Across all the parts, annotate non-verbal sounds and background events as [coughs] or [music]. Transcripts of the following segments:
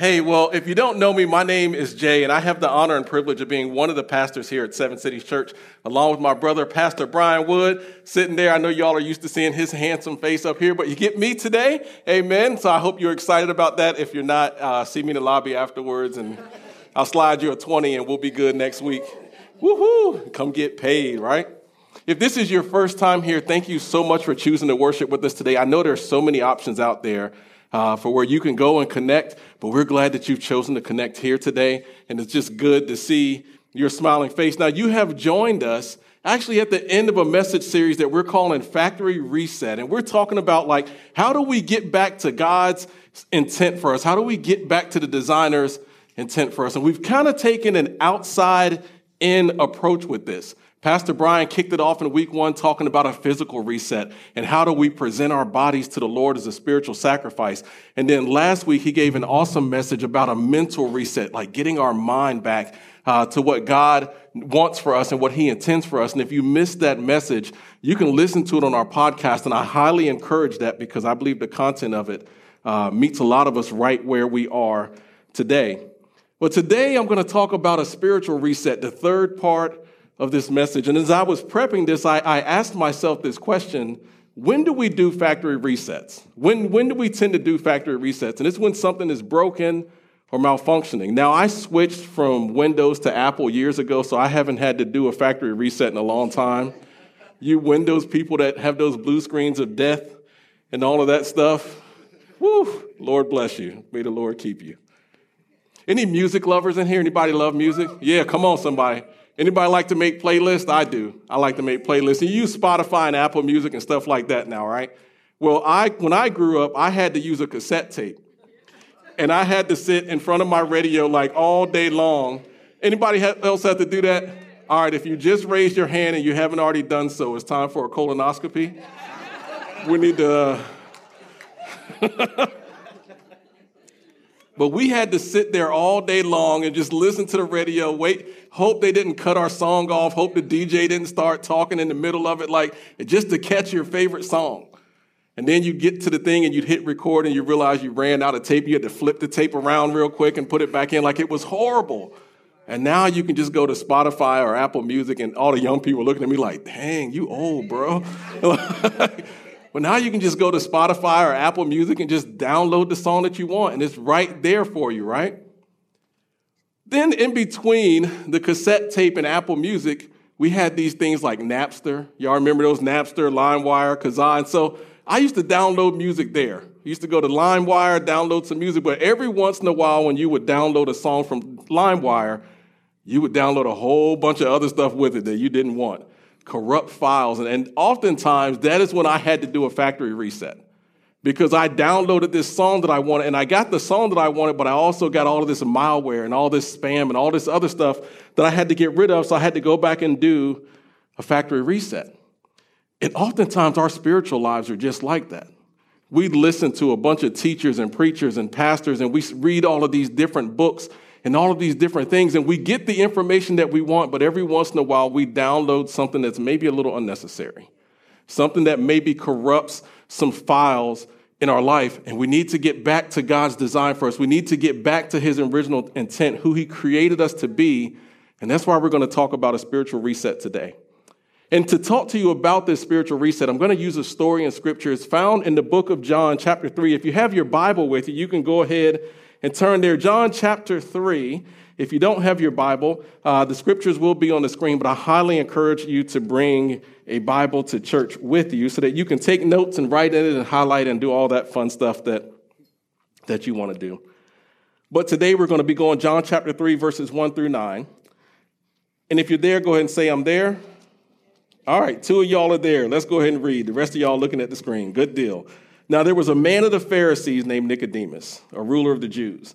Hey, well, if you don't know me, my name is Jay, and I have the honor and privilege of being one of the pastors here at Seven Cities Church, along with my brother, Pastor Brian Wood, sitting there. I know y'all are used to seeing his handsome face up here, but you get me today. Amen. So I hope you're excited about that. If you're not, uh, see me in the lobby afterwards, and I'll slide you a 20, and we'll be good next week. Woohoo! Come get paid, right? If this is your first time here, thank you so much for choosing to worship with us today. I know there's so many options out there uh, for where you can go and connect. But we're glad that you've chosen to connect here today. And it's just good to see your smiling face. Now, you have joined us actually at the end of a message series that we're calling Factory Reset. And we're talking about like, how do we get back to God's intent for us? How do we get back to the designer's intent for us? And we've kind of taken an outside in approach with this. Pastor Brian kicked it off in week one talking about a physical reset and how do we present our bodies to the Lord as a spiritual sacrifice. And then last week, he gave an awesome message about a mental reset, like getting our mind back uh, to what God wants for us and what he intends for us. And if you missed that message, you can listen to it on our podcast. And I highly encourage that because I believe the content of it uh, meets a lot of us right where we are today. Well, today I'm going to talk about a spiritual reset, the third part of this message. And as I was prepping this, I, I asked myself this question when do we do factory resets? When, when do we tend to do factory resets? And it's when something is broken or malfunctioning. Now, I switched from Windows to Apple years ago, so I haven't had to do a factory reset in a long time. You Windows people that have those blue screens of death and all of that stuff, whoo, Lord bless you. May the Lord keep you. Any music lovers in here? Anybody love music? Yeah, come on, somebody. Anybody like to make playlists? I do. I like to make playlists. You use Spotify and Apple Music and stuff like that now, right? Well, I when I grew up, I had to use a cassette tape. And I had to sit in front of my radio like all day long. Anybody else have to do that? All right, if you just raised your hand and you haven't already done so, it's time for a colonoscopy. we need to. Uh, [laughs] but we had to sit there all day long and just listen to the radio, wait, hope they didn't cut our song off, hope the DJ didn't start talking in the middle of it, like just to catch your favorite song. And then you get to the thing and you hit record and you realize you ran out of tape. You had to flip the tape around real quick and put it back in like it was horrible. And now you can just go to Spotify or Apple Music, and all the young people looking at me like, dang, you old, bro. [laughs] but now you can just go to Spotify or Apple Music and just download the song that you want, and it's right there for you, right? Then, in between the cassette tape and Apple Music, we had these things like Napster. Y'all remember those Napster, LimeWire, Kazaa? So I used to download music there. I used to go to LimeWire, download some music, but every once in a while, when you would download a song from LimeWire, you would download a whole bunch of other stuff with it that you didn't want, corrupt files. And, and oftentimes, that is when I had to do a factory reset because I downloaded this song that I wanted and I got the song that I wanted, but I also got all of this malware and all this spam and all this other stuff that I had to get rid of. So I had to go back and do a factory reset. And oftentimes our spiritual lives are just like that. We listen to a bunch of teachers and preachers and pastors and we read all of these different books and all of these different things and we get the information that we want, but every once in a while we download something that's maybe a little unnecessary, something that maybe corrupts some files in our life, and we need to get back to God's design for us. We need to get back to His original intent, who He created us to be. And that's why we're going to talk about a spiritual reset today. And to talk to you about this spiritual reset, I'm going to use a story in scripture. It's found in the book of John, chapter 3. If you have your Bible with you, you can go ahead and turn there. John, chapter 3. If you don't have your Bible, uh, the scriptures will be on the screen, but I highly encourage you to bring a Bible to church with you so that you can take notes and write in it and highlight and do all that fun stuff that, that you want to do. But today we're going to be going John chapter 3, verses 1 through 9. And if you're there, go ahead and say, I'm there. All right, two of y'all are there. Let's go ahead and read. The rest of y'all looking at the screen. Good deal. Now, there was a man of the Pharisees named Nicodemus, a ruler of the Jews.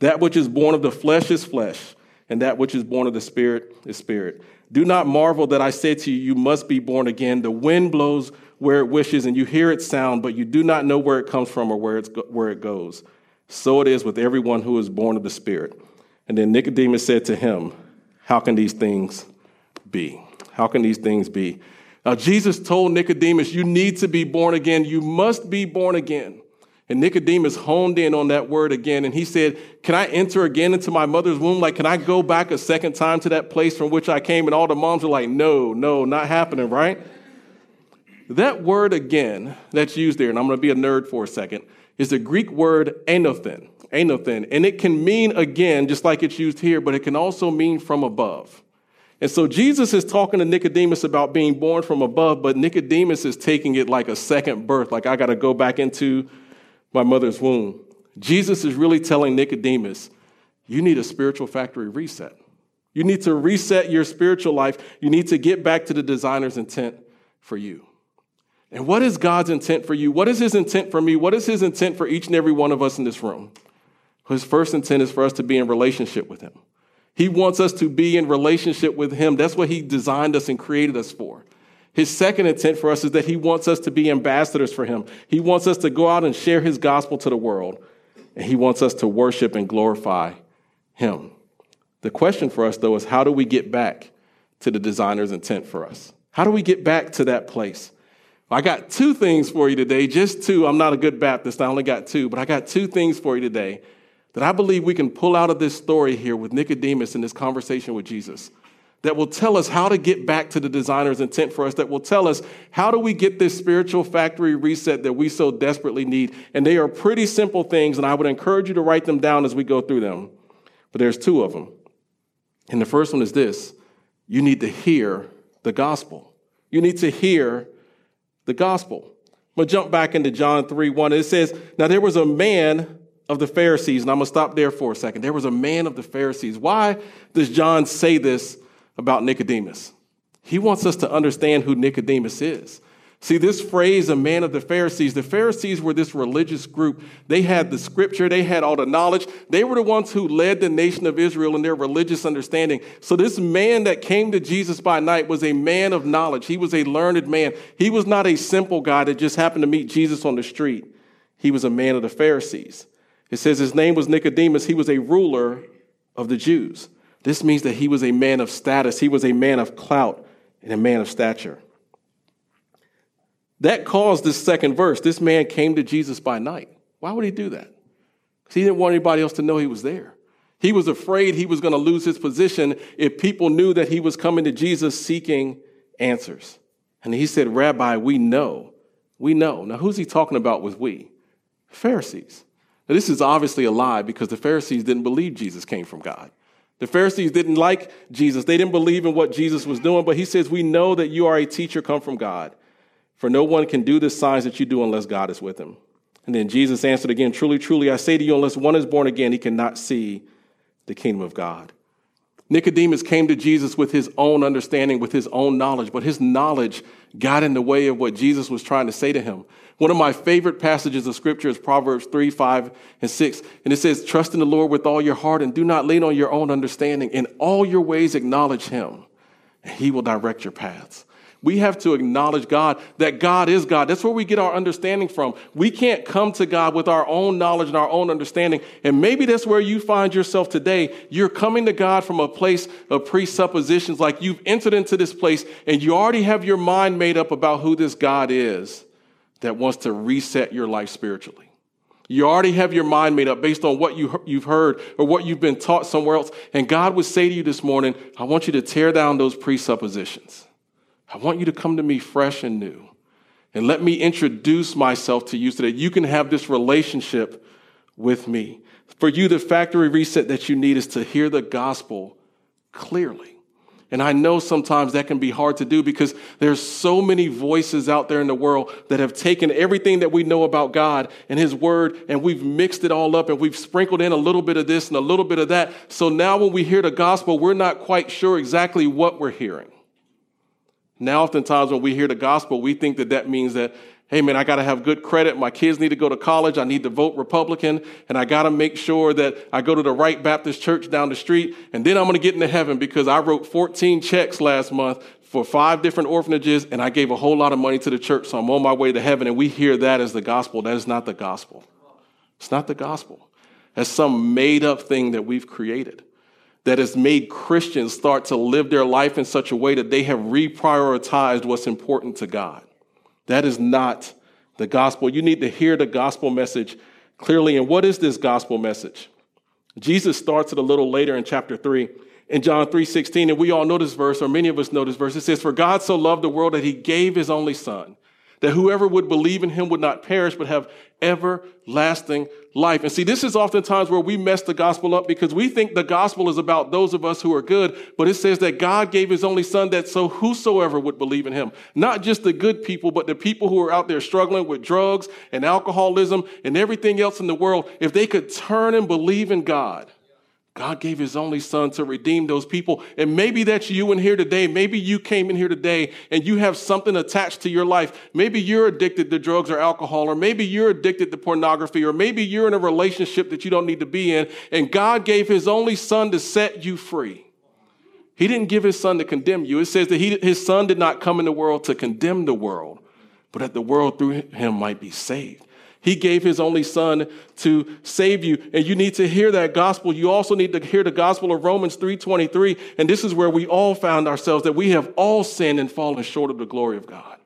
That which is born of the flesh is flesh, and that which is born of the spirit is spirit. Do not marvel that I say to you, you must be born again. The wind blows where it wishes, and you hear its sound, but you do not know where it comes from or where, it's where it goes. So it is with everyone who is born of the Spirit. And then Nicodemus said to him, How can these things be? How can these things be? Now, Jesus told Nicodemus, You need to be born again. You must be born again. And Nicodemus honed in on that word again. And he said, Can I enter again into my mother's womb? Like, can I go back a second time to that place from which I came? And all the moms were like, No, no, not happening, right? That word again that's used there, and I'm going to be a nerd for a second, is the Greek word anothen. Anothen. And it can mean again, just like it's used here, but it can also mean from above. And so Jesus is talking to Nicodemus about being born from above, but Nicodemus is taking it like a second birth, like I got to go back into my mother's womb. Jesus is really telling Nicodemus, you need a spiritual factory reset. You need to reset your spiritual life. You need to get back to the designer's intent for you. And what is God's intent for you? What is his intent for me? What is his intent for each and every one of us in this room? His first intent is for us to be in relationship with him. He wants us to be in relationship with him. That's what he designed us and created us for. His second intent for us is that he wants us to be ambassadors for him. He wants us to go out and share his gospel to the world. And he wants us to worship and glorify him. The question for us, though, is how do we get back to the designer's intent for us? How do we get back to that place? I got two things for you today, just two. I'm not a good Baptist, I only got two, but I got two things for you today that I believe we can pull out of this story here with Nicodemus in this conversation with Jesus that will tell us how to get back to the designer's intent for us, that will tell us how do we get this spiritual factory reset that we so desperately need. And they are pretty simple things, and I would encourage you to write them down as we go through them. But there's two of them. And the first one is this you need to hear the gospel. You need to hear the gospel. I'm to jump back into John 3 1. It says, Now there was a man of the Pharisees, and I'm to stop there for a second. There was a man of the Pharisees. Why does John say this about Nicodemus. He wants us to understand who Nicodemus is. See, this phrase, a man of the Pharisees, the Pharisees were this religious group. They had the scripture, they had all the knowledge. They were the ones who led the nation of Israel in their religious understanding. So, this man that came to Jesus by night was a man of knowledge. He was a learned man. He was not a simple guy that just happened to meet Jesus on the street. He was a man of the Pharisees. It says his name was Nicodemus. He was a ruler of the Jews. This means that he was a man of status, he was a man of clout, and a man of stature. That caused this second verse. This man came to Jesus by night. Why would he do that? Because he didn't want anybody else to know he was there. He was afraid he was going to lose his position if people knew that he was coming to Jesus seeking answers. And he said, Rabbi, we know. We know. Now, who's he talking about with we? Pharisees. Now, this is obviously a lie because the Pharisees didn't believe Jesus came from God. The Pharisees didn't like Jesus. They didn't believe in what Jesus was doing, but he says, We know that you are a teacher come from God, for no one can do the signs that you do unless God is with him. And then Jesus answered again, Truly, truly, I say to you, unless one is born again, he cannot see the kingdom of God. Nicodemus came to Jesus with his own understanding, with his own knowledge, but his knowledge got in the way of what Jesus was trying to say to him. One of my favorite passages of scripture is Proverbs 3, 5, and 6. And it says, Trust in the Lord with all your heart and do not lean on your own understanding. In all your ways, acknowledge him, and he will direct your paths. We have to acknowledge God, that God is God. That's where we get our understanding from. We can't come to God with our own knowledge and our own understanding. And maybe that's where you find yourself today. You're coming to God from a place of presuppositions, like you've entered into this place and you already have your mind made up about who this God is that wants to reset your life spiritually. You already have your mind made up based on what you, you've heard or what you've been taught somewhere else. And God would say to you this morning, I want you to tear down those presuppositions. I want you to come to me fresh and new. And let me introduce myself to you so that you can have this relationship with me. For you, the factory reset that you need is to hear the gospel clearly. And I know sometimes that can be hard to do because there's so many voices out there in the world that have taken everything that we know about God and His Word and we've mixed it all up and we've sprinkled in a little bit of this and a little bit of that. So now when we hear the gospel, we're not quite sure exactly what we're hearing. Now, oftentimes when we hear the gospel, we think that that means that hey man, I got to have good credit. My kids need to go to college. I need to vote Republican. And I got to make sure that I go to the right Baptist church down the street. And then I'm going to get into heaven because I wrote 14 checks last month for five different orphanages and I gave a whole lot of money to the church. So I'm on my way to heaven. And we hear that as the gospel. That is not the gospel. It's not the gospel. That's some made up thing that we've created that has made Christians start to live their life in such a way that they have reprioritized what's important to God. That is not the gospel. You need to hear the gospel message clearly. And what is this gospel message? Jesus starts it a little later in chapter 3 in John 3:16 and we all know this verse or many of us know this verse it says for God so loved the world that he gave his only son that whoever would believe in him would not perish but have everlasting life. And see, this is oftentimes where we mess the gospel up because we think the gospel is about those of us who are good, but it says that God gave his only son that so whosoever would believe in him, not just the good people, but the people who are out there struggling with drugs and alcoholism and everything else in the world, if they could turn and believe in God, God gave his only son to redeem those people. And maybe that's you in here today. Maybe you came in here today and you have something attached to your life. Maybe you're addicted to drugs or alcohol, or maybe you're addicted to pornography, or maybe you're in a relationship that you don't need to be in. And God gave his only son to set you free. He didn't give his son to condemn you. It says that he, his son did not come in the world to condemn the world, but that the world through him might be saved. He gave his only son to save you. And you need to hear that gospel. You also need to hear the gospel of Romans 3:23. And this is where we all found ourselves that we have all sinned and fallen short of the glory of God.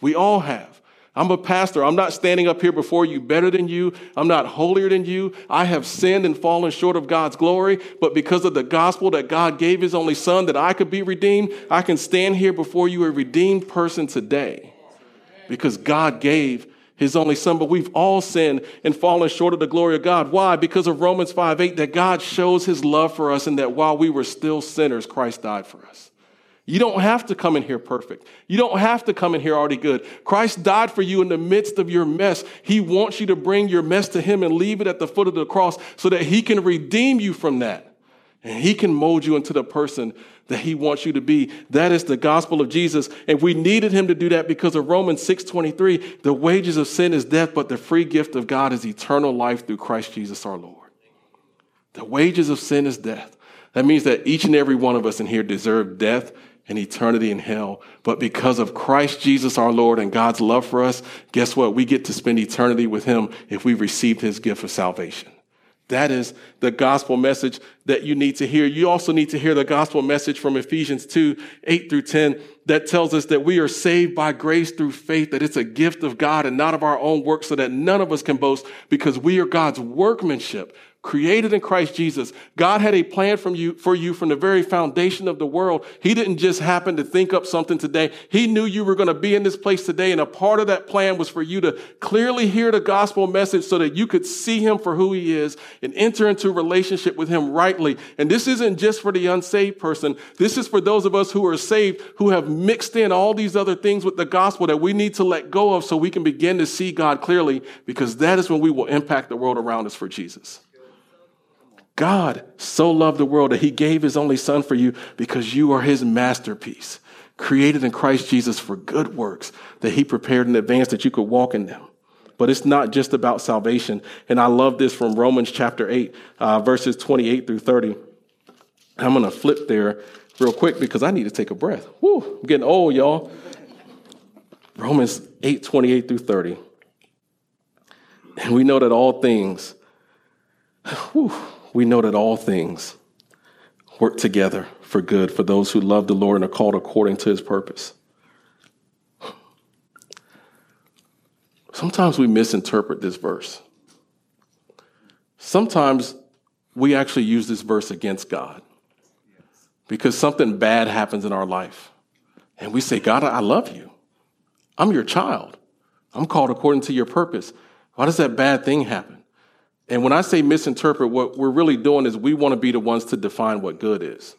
We all have. I'm a pastor. I'm not standing up here before you better than you. I'm not holier than you. I have sinned and fallen short of God's glory. But because of the gospel that God gave his only son that I could be redeemed, I can stand here before you a redeemed person today. Because God gave his only son, but we've all sinned and fallen short of the glory of God. Why? Because of Romans 5 8, that God shows his love for us and that while we were still sinners, Christ died for us. You don't have to come in here perfect. You don't have to come in here already good. Christ died for you in the midst of your mess. He wants you to bring your mess to Him and leave it at the foot of the cross so that He can redeem you from that. And He can mold you into the person that he wants you to be. That is the gospel of Jesus. And we needed him to do that because of Romans 6:23. The wages of sin is death, but the free gift of God is eternal life through Christ Jesus our Lord. The wages of sin is death. That means that each and every one of us in here deserve death and eternity in hell. But because of Christ Jesus our Lord and God's love for us, guess what? We get to spend eternity with him if we received his gift of salvation. That is the gospel message that you need to hear. You also need to hear the gospel message from Ephesians 2, 8 through 10 that tells us that we are saved by grace through faith, that it's a gift of God and not of our own work so that none of us can boast because we are God's workmanship created in Christ Jesus. God had a plan from you, for you from the very foundation of the world. He didn't just happen to think up something today. He knew you were going to be in this place today. And a part of that plan was for you to clearly hear the gospel message so that you could see him for who he is and enter into relationship with him rightly. And this isn't just for the unsaved person. This is for those of us who are saved, who have mixed in all these other things with the gospel that we need to let go of so we can begin to see God clearly because that is when we will impact the world around us for Jesus. God so loved the world that he gave his only son for you because you are his masterpiece, created in Christ Jesus for good works that he prepared in advance that you could walk in them. But it's not just about salvation. And I love this from Romans chapter 8, uh, verses 28 through 30. I'm going to flip there real quick because I need to take a breath. Woo, I'm getting old, y'all. Romans 8, 28 through 30. And we know that all things, [sighs] whew, we know that all things work together for good for those who love the Lord and are called according to his purpose. Sometimes we misinterpret this verse. Sometimes we actually use this verse against God because something bad happens in our life. And we say, God, I love you. I'm your child. I'm called according to your purpose. Why does that bad thing happen? And when I say misinterpret, what we're really doing is we want to be the ones to define what good is.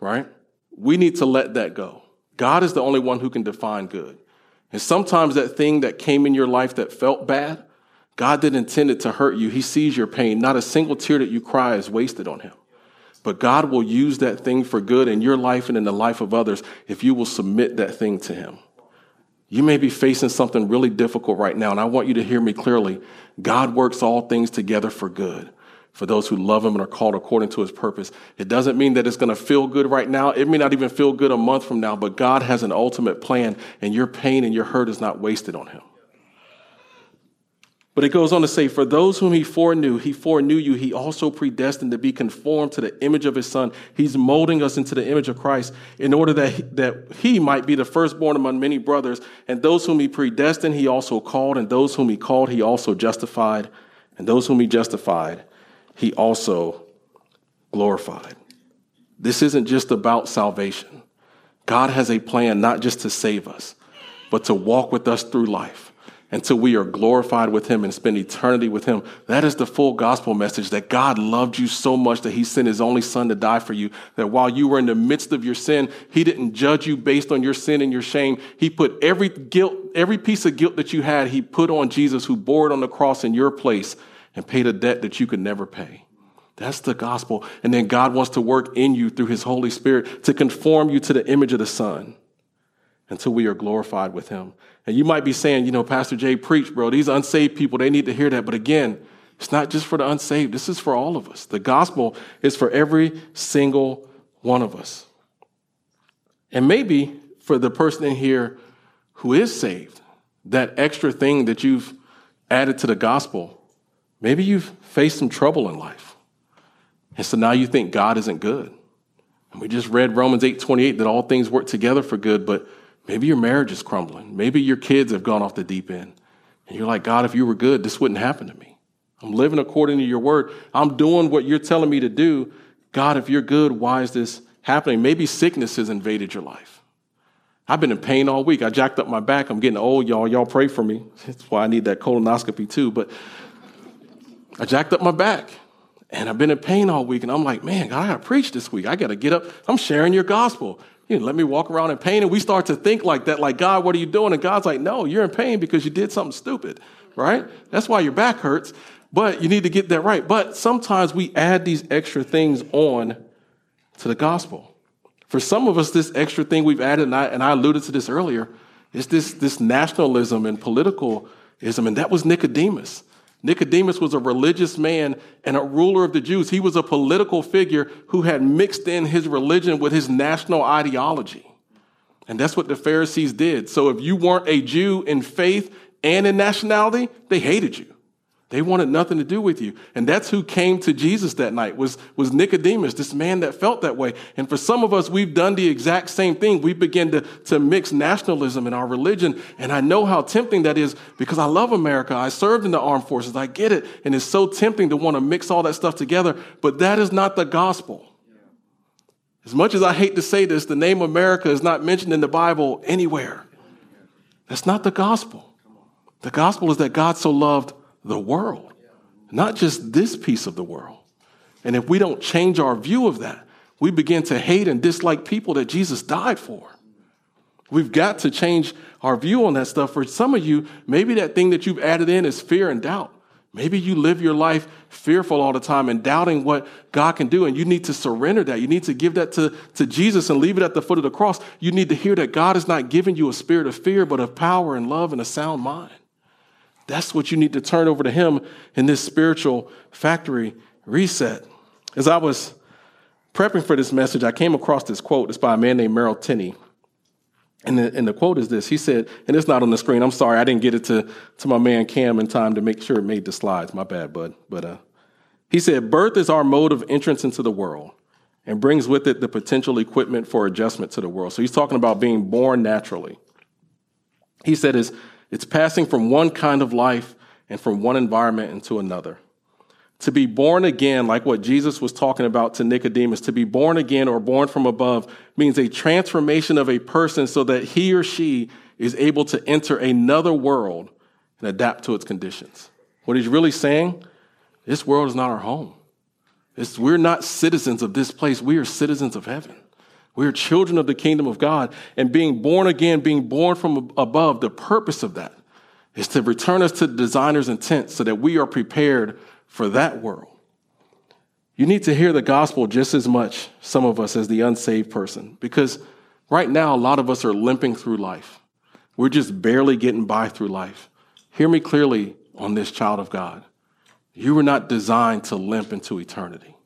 Right? We need to let that go. God is the only one who can define good. And sometimes that thing that came in your life that felt bad, God didn't intend it to hurt you. He sees your pain. Not a single tear that you cry is wasted on him. But God will use that thing for good in your life and in the life of others if you will submit that thing to him. You may be facing something really difficult right now, and I want you to hear me clearly. God works all things together for good for those who love him and are called according to his purpose. It doesn't mean that it's going to feel good right now. It may not even feel good a month from now, but God has an ultimate plan, and your pain and your hurt is not wasted on him. But it goes on to say, For those whom he foreknew, he foreknew you, he also predestined to be conformed to the image of his son. He's molding us into the image of Christ in order that he, that he might be the firstborn among many brothers. And those whom he predestined, he also called. And those whom he called, he also justified. And those whom he justified, he also glorified. This isn't just about salvation. God has a plan not just to save us, but to walk with us through life until we are glorified with him and spend eternity with him. That is the full gospel message that God loved you so much that he sent his only son to die for you. That while you were in the midst of your sin, he didn't judge you based on your sin and your shame. He put every guilt, every piece of guilt that you had, he put on Jesus who bore it on the cross in your place and paid a debt that you could never pay. That's the gospel. And then God wants to work in you through his Holy Spirit to conform you to the image of the Son until we are glorified with him. And you might be saying, you know, Pastor Jay preach, bro. These unsaved people, they need to hear that. But again, it's not just for the unsaved. This is for all of us. The gospel is for every single one of us. And maybe for the person in here who is saved, that extra thing that you've added to the gospel Maybe you've faced some trouble in life. And so now you think God isn't good. And we just read Romans 8 28 that all things work together for good, but maybe your marriage is crumbling. Maybe your kids have gone off the deep end. And you're like, God, if you were good, this wouldn't happen to me. I'm living according to your word. I'm doing what you're telling me to do. God, if you're good, why is this happening? Maybe sickness has invaded your life. I've been in pain all week. I jacked up my back. I'm getting old, y'all. Y'all pray for me. That's why I need that colonoscopy too. But I jacked up my back and I've been in pain all week. And I'm like, man, God, I got to preach this week. I got to get up. I'm sharing your gospel. You know, let me walk around in pain. And we start to think like that, like, God, what are you doing? And God's like, no, you're in pain because you did something stupid, right? That's why your back hurts. But you need to get that right. But sometimes we add these extra things on to the gospel. For some of us, this extra thing we've added, and I, and I alluded to this earlier, is this, this nationalism and politicalism. And that was Nicodemus. Nicodemus was a religious man and a ruler of the Jews. He was a political figure who had mixed in his religion with his national ideology. And that's what the Pharisees did. So if you weren't a Jew in faith and in nationality, they hated you. They wanted nothing to do with you. And that's who came to Jesus that night was, was Nicodemus, this man that felt that way. And for some of us, we've done the exact same thing. We begin to, to mix nationalism in our religion. And I know how tempting that is because I love America. I served in the armed forces. I get it. And it's so tempting to want to mix all that stuff together. But that is not the gospel. As much as I hate to say this, the name America is not mentioned in the Bible anywhere. That's not the gospel. The gospel is that God so loved the world, not just this piece of the world. And if we don't change our view of that, we begin to hate and dislike people that Jesus died for. We've got to change our view on that stuff. For some of you, maybe that thing that you've added in is fear and doubt. Maybe you live your life fearful all the time and doubting what God can do, and you need to surrender that. You need to give that to, to Jesus and leave it at the foot of the cross. You need to hear that God is not giving you a spirit of fear, but of power and love and a sound mind. That's what you need to turn over to Him in this spiritual factory reset. As I was prepping for this message, I came across this quote. It's by a man named Merrill Tenney. And the, and the quote is this He said, and it's not on the screen. I'm sorry, I didn't get it to, to my man Cam in time to make sure it made the slides. My bad, bud. But uh, he said, Birth is our mode of entrance into the world and brings with it the potential equipment for adjustment to the world. So he's talking about being born naturally. He said, is it's passing from one kind of life and from one environment into another. To be born again, like what Jesus was talking about to Nicodemus, to be born again or born from above means a transformation of a person so that he or she is able to enter another world and adapt to its conditions. What he's really saying, this world is not our home. It's, we're not citizens of this place. We are citizens of heaven. We are children of the kingdom of God. And being born again, being born from above, the purpose of that is to return us to the designer's intent so that we are prepared for that world. You need to hear the gospel just as much, some of us, as the unsaved person, because right now, a lot of us are limping through life. We're just barely getting by through life. Hear me clearly on this child of God. You were not designed to limp into eternity.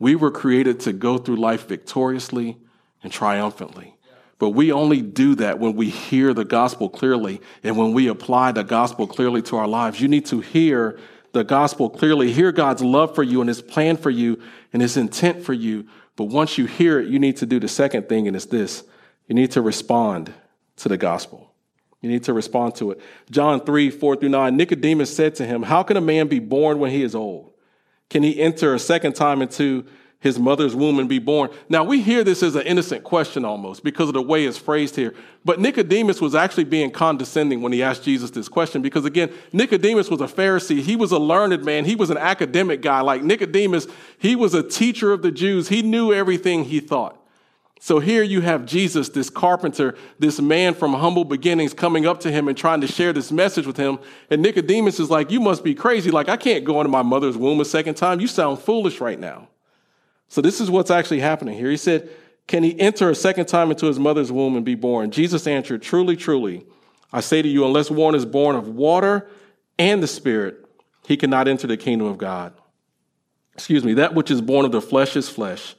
We were created to go through life victoriously and triumphantly. But we only do that when we hear the gospel clearly and when we apply the gospel clearly to our lives. You need to hear the gospel clearly, hear God's love for you and his plan for you and his intent for you. But once you hear it, you need to do the second thing, and it's this you need to respond to the gospel. You need to respond to it. John 3, 4 through 9, Nicodemus said to him, How can a man be born when he is old? Can he enter a second time into his mother's womb and be born? Now, we hear this as an innocent question almost because of the way it's phrased here. But Nicodemus was actually being condescending when he asked Jesus this question because, again, Nicodemus was a Pharisee. He was a learned man. He was an academic guy. Like Nicodemus, he was a teacher of the Jews. He knew everything he thought. So here you have Jesus, this carpenter, this man from humble beginnings coming up to him and trying to share this message with him. And Nicodemus is like, You must be crazy. Like, I can't go into my mother's womb a second time. You sound foolish right now. So this is what's actually happening here. He said, Can he enter a second time into his mother's womb and be born? Jesus answered, Truly, truly, I say to you, unless one is born of water and the Spirit, he cannot enter the kingdom of God. Excuse me, that which is born of the flesh is flesh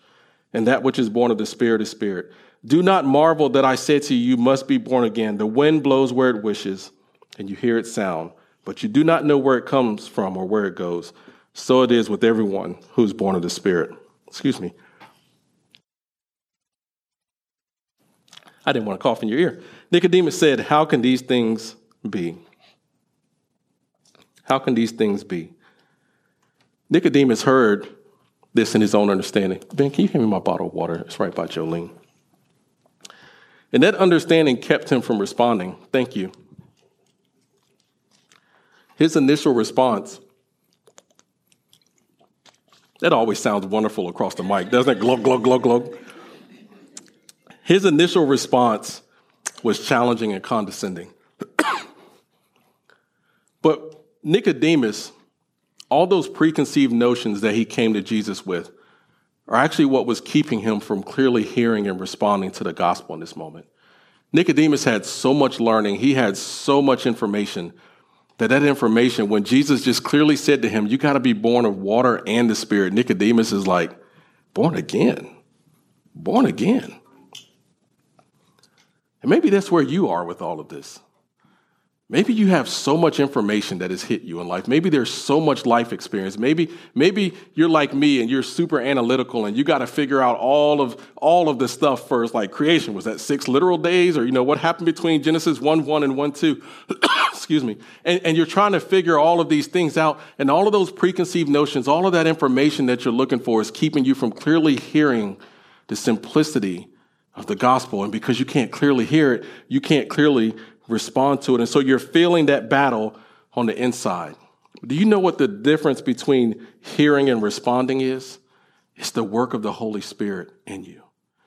and that which is born of the Spirit is spirit. Do not marvel that I said to you, you must be born again. The wind blows where it wishes, and you hear its sound, but you do not know where it comes from or where it goes. So it is with everyone who is born of the Spirit. Excuse me. I didn't want to cough in your ear. Nicodemus said, How can these things be? How can these things be? Nicodemus heard this in his own understanding. Ben, can you hand me my bottle of water? It's right by Jolene. And that understanding kept him from responding. Thank you. His initial response, that always sounds wonderful across the mic, doesn't it? Glug, glug, glug, glug. His initial response was challenging and condescending. [coughs] but Nicodemus all those preconceived notions that he came to Jesus with are actually what was keeping him from clearly hearing and responding to the gospel in this moment. Nicodemus had so much learning, he had so much information that that information, when Jesus just clearly said to him, You got to be born of water and the Spirit, Nicodemus is like, Born again? Born again? And maybe that's where you are with all of this. Maybe you have so much information that has hit you in life. Maybe there's so much life experience. Maybe, maybe you're like me and you're super analytical and you got to figure out all of, all of the stuff first, like creation. Was that six literal days? Or, you know, what happened between Genesis 1 1 and 1 2? [coughs] Excuse me. And, and you're trying to figure all of these things out. And all of those preconceived notions, all of that information that you're looking for is keeping you from clearly hearing the simplicity of the gospel. And because you can't clearly hear it, you can't clearly respond to it. And so you're feeling that battle on the inside. Do you know what the difference between hearing and responding is? It's the work of the Holy Spirit in you.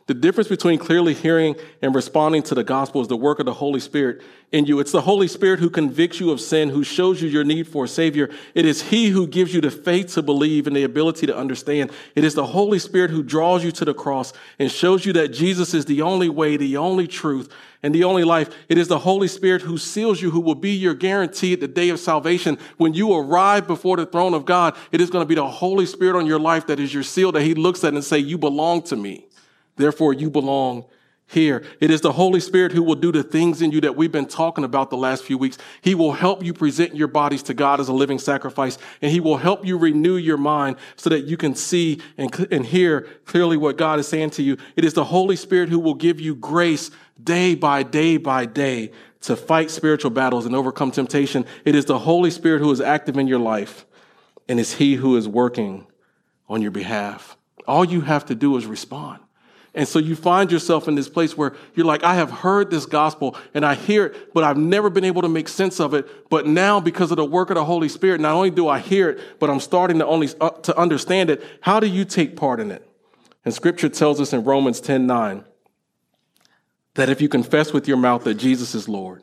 The difference between clearly hearing and responding to the gospel is the work of the Holy Spirit in you. It's the Holy Spirit who convicts you of sin, who shows you your need for a Savior. It is He who gives you the faith to believe and the ability to understand. It is the Holy Spirit who draws you to the cross and shows you that Jesus is the only way, the only truth, and the only life. It is the Holy Spirit who seals you, who will be your guarantee at the day of salvation. When you arrive before the throne of God, it is going to be the Holy Spirit on your life that is your seal that He looks at and say, you belong to me. Therefore, you belong here. It is the Holy Spirit who will do the things in you that we've been talking about the last few weeks. He will help you present your bodies to God as a living sacrifice, and He will help you renew your mind so that you can see and, and hear clearly what God is saying to you. It is the Holy Spirit who will give you grace day by day by day to fight spiritual battles and overcome temptation. It is the Holy Spirit who is active in your life, and it's He who is working on your behalf. All you have to do is respond. And so you find yourself in this place where you're like, I have heard this gospel and I hear it, but I've never been able to make sense of it. But now, because of the work of the Holy Spirit, not only do I hear it, but I'm starting to only uh, to understand it. How do you take part in it? And scripture tells us in Romans 10 9 that if you confess with your mouth that Jesus is Lord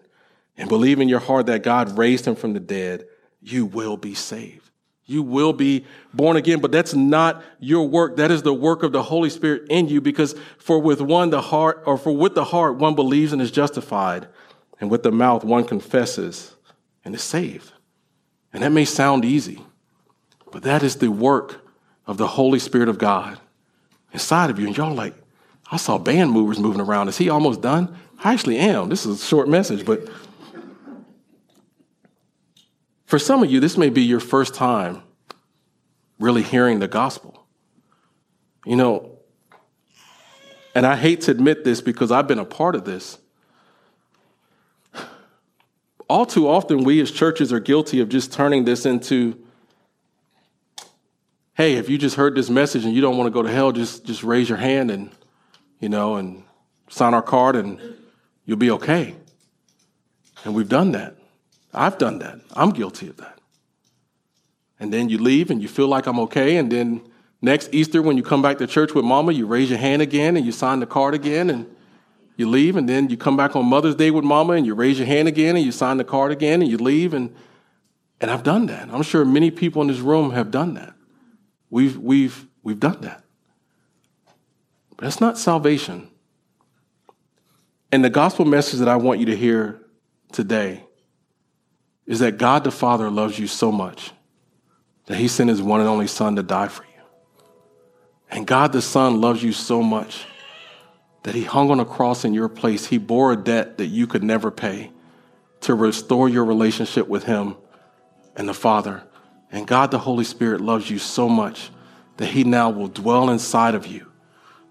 and believe in your heart that God raised him from the dead, you will be saved. You will be born again, but that's not your work. That is the work of the Holy Spirit in you because for with one, the heart, or for with the heart, one believes and is justified, and with the mouth one confesses and is saved. And that may sound easy, but that is the work of the Holy Spirit of God inside of you. And y'all like, I saw band movers moving around. Is he almost done? I actually am. This is a short message, but for some of you, this may be your first time really hearing the gospel. You know, and I hate to admit this because I've been a part of this. All too often, we as churches are guilty of just turning this into hey, if you just heard this message and you don't want to go to hell, just, just raise your hand and, you know, and sign our card and you'll be okay. And we've done that. I've done that. I'm guilty of that. And then you leave and you feel like I'm okay. And then next Easter, when you come back to church with mama, you raise your hand again and you sign the card again and you leave. And then you come back on Mother's Day with mama and you raise your hand again and you sign the card again and you leave. And, and I've done that. I'm sure many people in this room have done that. We've, we've, we've done that. But that's not salvation. And the gospel message that I want you to hear today is that God the Father loves you so much that he sent his one and only Son to die for you. And God the Son loves you so much that he hung on a cross in your place. He bore a debt that you could never pay to restore your relationship with him and the Father. And God the Holy Spirit loves you so much that He now will dwell inside of you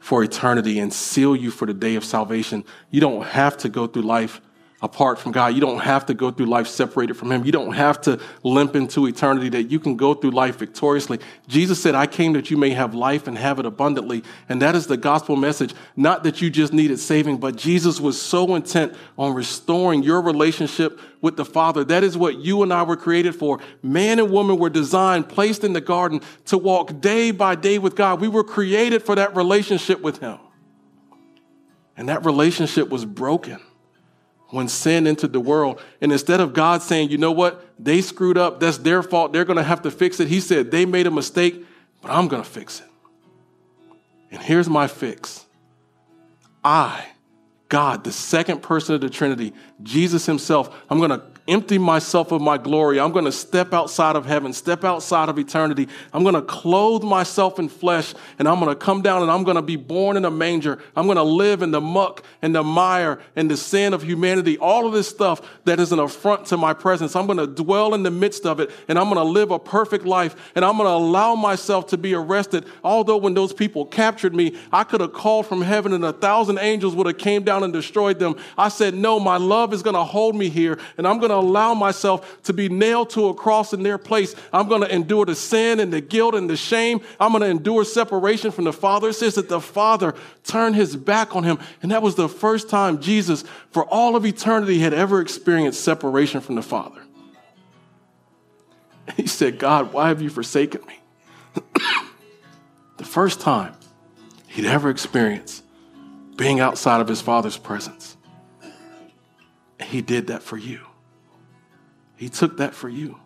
for eternity and seal you for the day of salvation. You don't have to go through life apart from God. You don't have to go through life separated from Him. You don't have to limp into eternity, that you can go through life victoriously. Jesus said, I came that you may have life and have it abundantly. And that is the gospel message. Not that you just needed saving, but Jesus was so intent on restoring your relationship with the Father. That is what you and I were created for. Man and woman were designed, placed in the garden to walk day by day with God. We were created for that relationship with Him. And that relationship was broken when sin entered the world. And instead of God saying, you know what, they screwed up, that's their fault, they're going to have to fix it, He said, they made a mistake, but I'm going to fix it. And here's my fix I, God, the second person of the Trinity, Jesus Himself, I'm going to empty myself of my glory. I'm going to step outside of heaven, step outside of eternity. I'm going to clothe myself in flesh and I'm going to come down and I'm going to be born in a manger. I'm going to live in the muck and the mire and the sin of humanity. All of this stuff that is an affront to my presence. I'm going to dwell in the midst of it and I'm going to live a perfect life and I'm going to allow myself to be arrested. Although when those people captured me, I could have called from heaven and a thousand angels would have came down and destroyed them. I said, no, my love is going to hold me here and I'm going to allow myself to be nailed to a cross in their place. I'm going to endure the sin and the guilt and the shame. I'm going to endure separation from the Father. It says that the Father turned his back on him. And that was the first time Jesus, for all of eternity, had ever experienced separation from the Father. He said, God, why have you forsaken me? [coughs] the first time he'd ever experienced being outside of his Father's presence. He did that for you. He took that for you.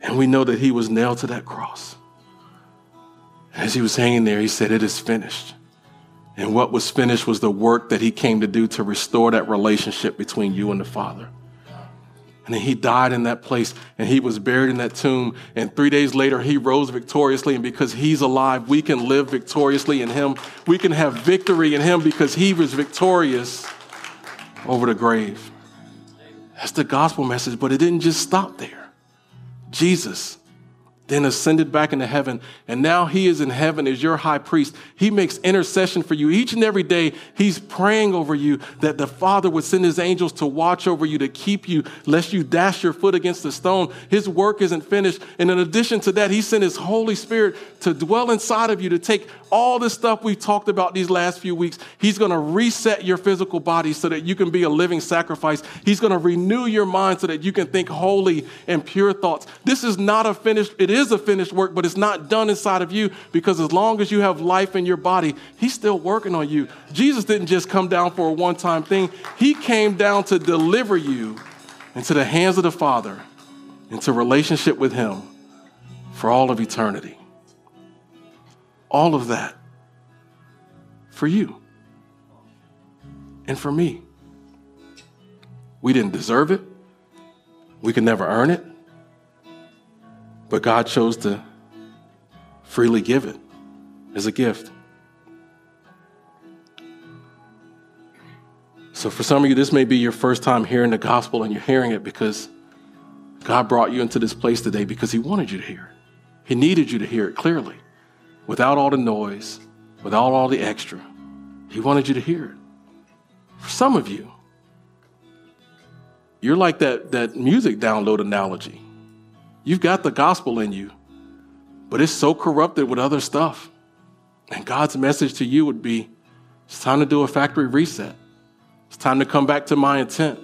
And we know that he was nailed to that cross. As he was hanging there, he said, It is finished. And what was finished was the work that he came to do to restore that relationship between you and the Father. And then he died in that place and he was buried in that tomb. And three days later, he rose victoriously. And because he's alive, we can live victoriously in him. We can have victory in him because he was victorious over the grave. That's the gospel message, but it didn't just stop there. Jesus then ascended back into heaven, and now he is in heaven as your high priest. He makes intercession for you. Each and every day, he's praying over you that the Father would send his angels to watch over you, to keep you, lest you dash your foot against the stone. His work isn't finished. And in addition to that, he sent his Holy Spirit to dwell inside of you, to take all the stuff we've talked about these last few weeks. He's going to reset your physical body so that you can be a living sacrifice. He's going to renew your mind so that you can think holy and pure thoughts. This is not a finished, it is a finished work, but it's not done inside of you because as long as you have life in your body, He's still working on you. Jesus didn't just come down for a one time thing, He came down to deliver you into the hands of the Father, into relationship with Him for all of eternity. All of that for you and for me. We didn't deserve it. We could never earn it. But God chose to freely give it as a gift. So, for some of you, this may be your first time hearing the gospel, and you're hearing it because God brought you into this place today because He wanted you to hear it. He needed you to hear it clearly, without all the noise, without all the extra. He wanted you to hear it. For some of you, you're like that, that music download analogy. You've got the gospel in you, but it's so corrupted with other stuff. And God's message to you would be it's time to do a factory reset. It's time to come back to my intent.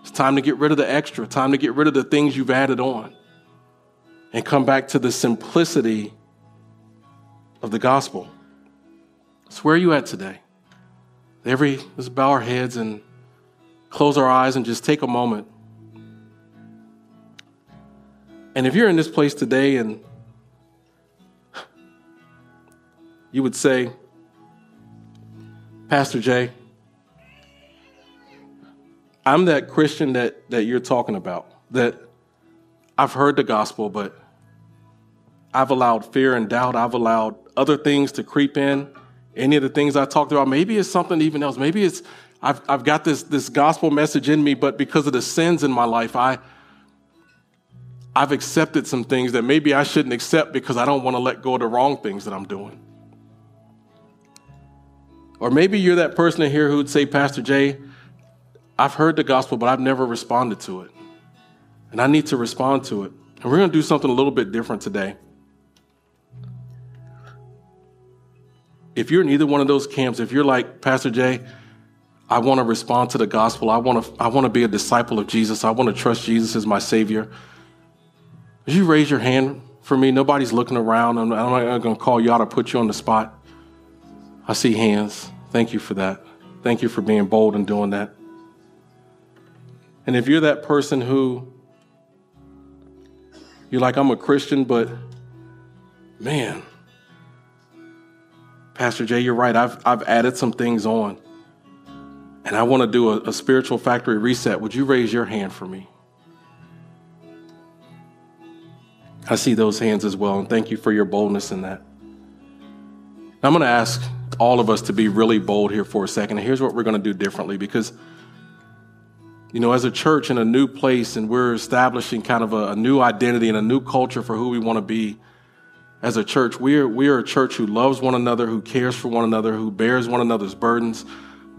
It's time to get rid of the extra, time to get rid of the things you've added on, and come back to the simplicity of the gospel. So, where are you at today? Every, let's bow our heads and close our eyes and just take a moment. And if you're in this place today and you would say, Pastor Jay, I'm that Christian that, that you're talking about, that I've heard the gospel, but I've allowed fear and doubt. I've allowed other things to creep in. Any of the things I talked about, maybe it's something even else. Maybe it's I've, I've got this, this gospel message in me, but because of the sins in my life, I, I've accepted some things that maybe I shouldn't accept because I don't want to let go of the wrong things that I'm doing. Or maybe you're that person in here who would say, Pastor Jay, I've heard the gospel, but I've never responded to it. And I need to respond to it. And we're going to do something a little bit different today. If you're in either one of those camps, if you're like, Pastor Jay, I want to respond to the gospel, I want to, I want to be a disciple of Jesus, I want to trust Jesus as my Savior, would you raise your hand for me? Nobody's looking around. I'm, I'm not going to call you out or put you on the spot. I see hands. Thank you for that. Thank you for being bold and doing that. And if you're that person who you're like, I'm a Christian, but man, Pastor Jay, you're right. I've, I've added some things on. And I want to do a, a spiritual factory reset. Would you raise your hand for me? I see those hands as well. And thank you for your boldness in that. I'm going to ask all of us to be really bold here for a second. And here's what we're going to do differently because you know, as a church in a new place and we're establishing kind of a, a new identity and a new culture for who we want to be as a church, we are, we are a church who loves one another, who cares for one another, who bears one another's burdens.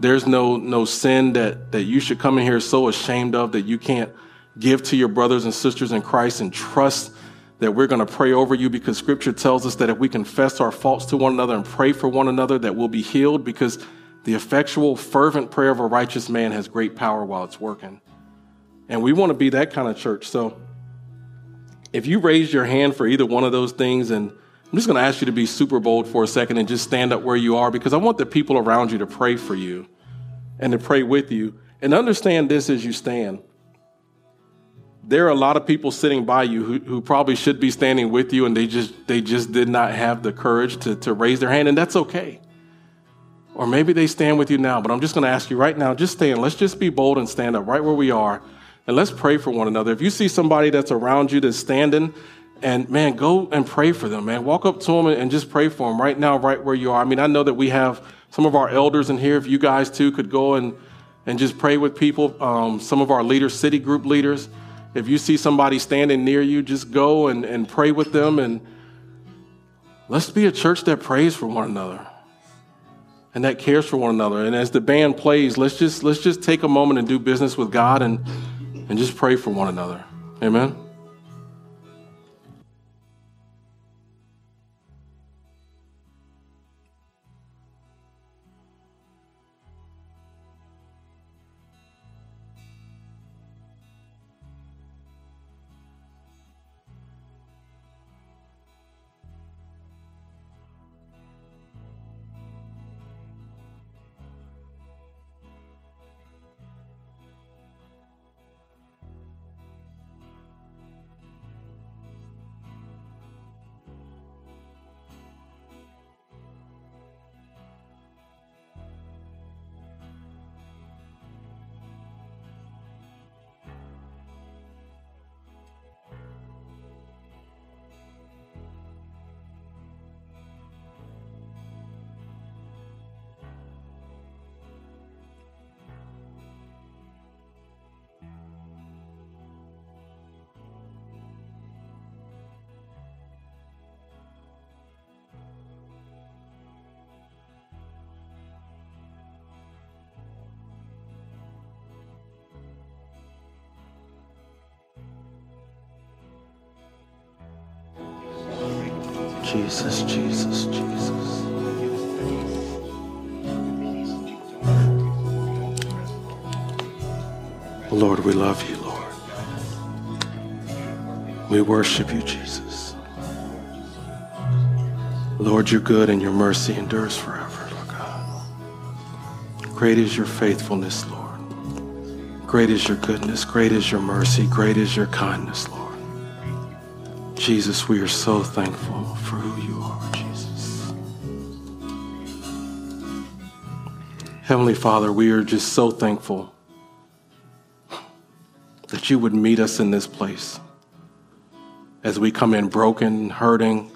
There's no, no sin that, that you should come in here so ashamed of that you can't give to your brothers and sisters in Christ and trust that we're going to pray over you because scripture tells us that if we confess our faults to one another and pray for one another, that we'll be healed because the effectual, fervent prayer of a righteous man has great power while it's working. And we want to be that kind of church. So if you raise your hand for either one of those things, and I'm just going to ask you to be super bold for a second and just stand up where you are because I want the people around you to pray for you and to pray with you. And understand this as you stand. There are a lot of people sitting by you who, who probably should be standing with you and they just they just did not have the courage to, to raise their hand, and that's okay. Or maybe they stand with you now, but I'm just going to ask you right now just stand. Let's just be bold and stand up right where we are. And let's pray for one another. If you see somebody that's around you that's standing, and man, go and pray for them, man. Walk up to them and just pray for them right now, right where you are. I mean, I know that we have some of our elders in here. If you guys too could go and, and just pray with people, um, some of our leaders, city group leaders. If you see somebody standing near you, just go and, and pray with them. And let's be a church that prays for one another and that cares for one another. And as the band plays, let's just let's just take a moment and do business with God and and just pray for one another. Amen. Jesus, Jesus, Jesus. Lord, we love you, Lord. We worship you, Jesus. Lord, you're good and your mercy endures forever, Lord God. Great is your faithfulness, Lord. Great is your goodness. Great is your mercy. Great is your kindness, Lord. Jesus, we are so thankful for Heavenly Father, we are just so thankful that you would meet us in this place as we come in broken, hurting,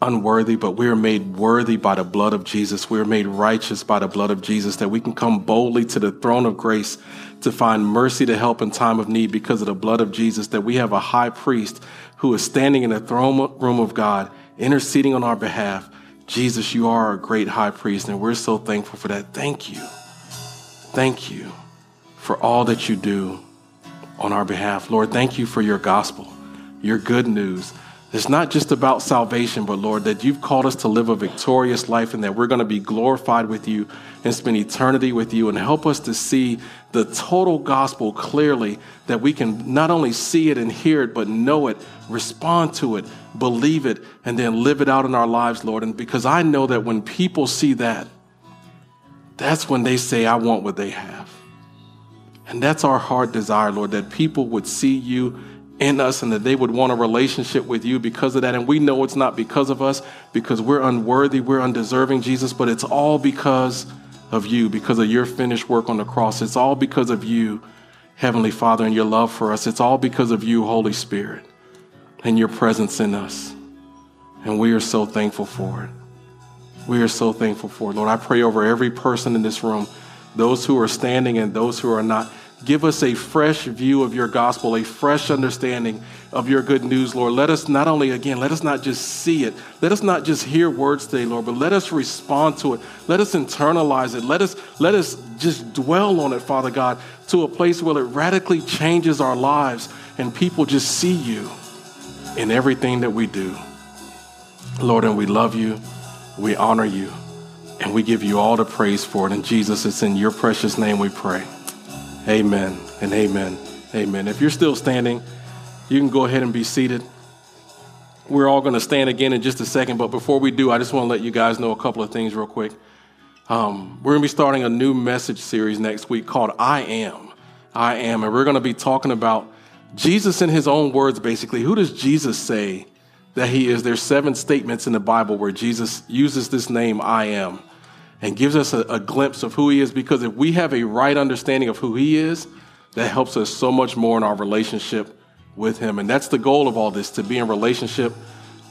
unworthy, but we are made worthy by the blood of Jesus. We are made righteous by the blood of Jesus, that we can come boldly to the throne of grace to find mercy to help in time of need because of the blood of Jesus, that we have a high priest who is standing in the throne room of God, interceding on our behalf. Jesus, you are a great high priest, and we're so thankful for that. Thank you. Thank you for all that you do on our behalf. Lord, thank you for your gospel, your good news. It's not just about salvation, but Lord, that you've called us to live a victorious life and that we're going to be glorified with you and spend eternity with you and help us to see the total gospel clearly that we can not only see it and hear it, but know it, respond to it, believe it, and then live it out in our lives, Lord. And because I know that when people see that, that's when they say, I want what they have. And that's our heart desire, Lord, that people would see you in us and that they would want a relationship with you because of that. And we know it's not because of us, because we're unworthy, we're undeserving, Jesus, but it's all because of you, because of your finished work on the cross. It's all because of you, Heavenly Father, and your love for us. It's all because of you, Holy Spirit, and your presence in us. And we are so thankful for it. We are so thankful for it. Lord, I pray over every person in this room, those who are standing and those who are not Give us a fresh view of your gospel, a fresh understanding of your good news, Lord. Let us not only, again, let us not just see it, let us not just hear words today, Lord, but let us respond to it. Let us internalize it. Let us, let us just dwell on it, Father God, to a place where it radically changes our lives and people just see you in everything that we do. Lord, and we love you, we honor you, and we give you all the praise for it. And Jesus, it's in your precious name we pray. Amen and amen. Amen. If you're still standing, you can go ahead and be seated. We're all going to stand again in just a second, but before we do, I just want to let you guys know a couple of things real quick. Um, we're going to be starting a new message series next week called I Am. I Am. And we're going to be talking about Jesus in his own words, basically. Who does Jesus say that he is? There's seven statements in the Bible where Jesus uses this name, I Am and gives us a, a, glimpse of who he is because if we have a right understanding of who he is, that helps us so much more in our relationship with him. And that's the goal of all this to be in relationship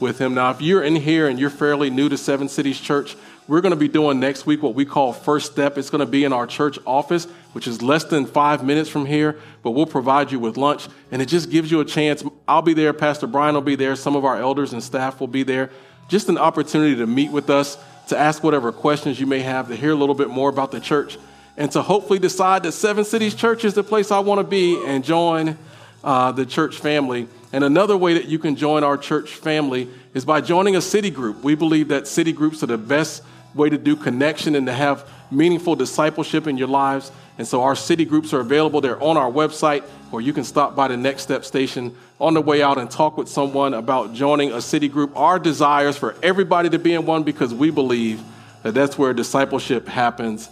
with him. Now, if you're in here and you're fairly new to Seven Cities Church, we're going to be doing next week what we call First Step. It's going to be in our church office, which is less than five minutes from here, but we'll provide you with lunch. And it just gives you a chance. I'll be there, Pastor Brian will be there, some of our elders and staff will be there. Just an opportunity to meet with us to ask whatever questions you may have, to hear a little bit more about the church, and to hopefully decide that Seven Cities Church is the place I want to be and join uh, the church family. And another way that you can join our church family is by joining a city group. We believe that city groups are the best way to do connection and to have meaningful discipleship in your lives. And so our city groups are available. They're on our website, or you can stop by the Next Step station on the way out and talk with someone about joining a city group. Our desire is for everybody to be in one because we believe that that's where discipleship happens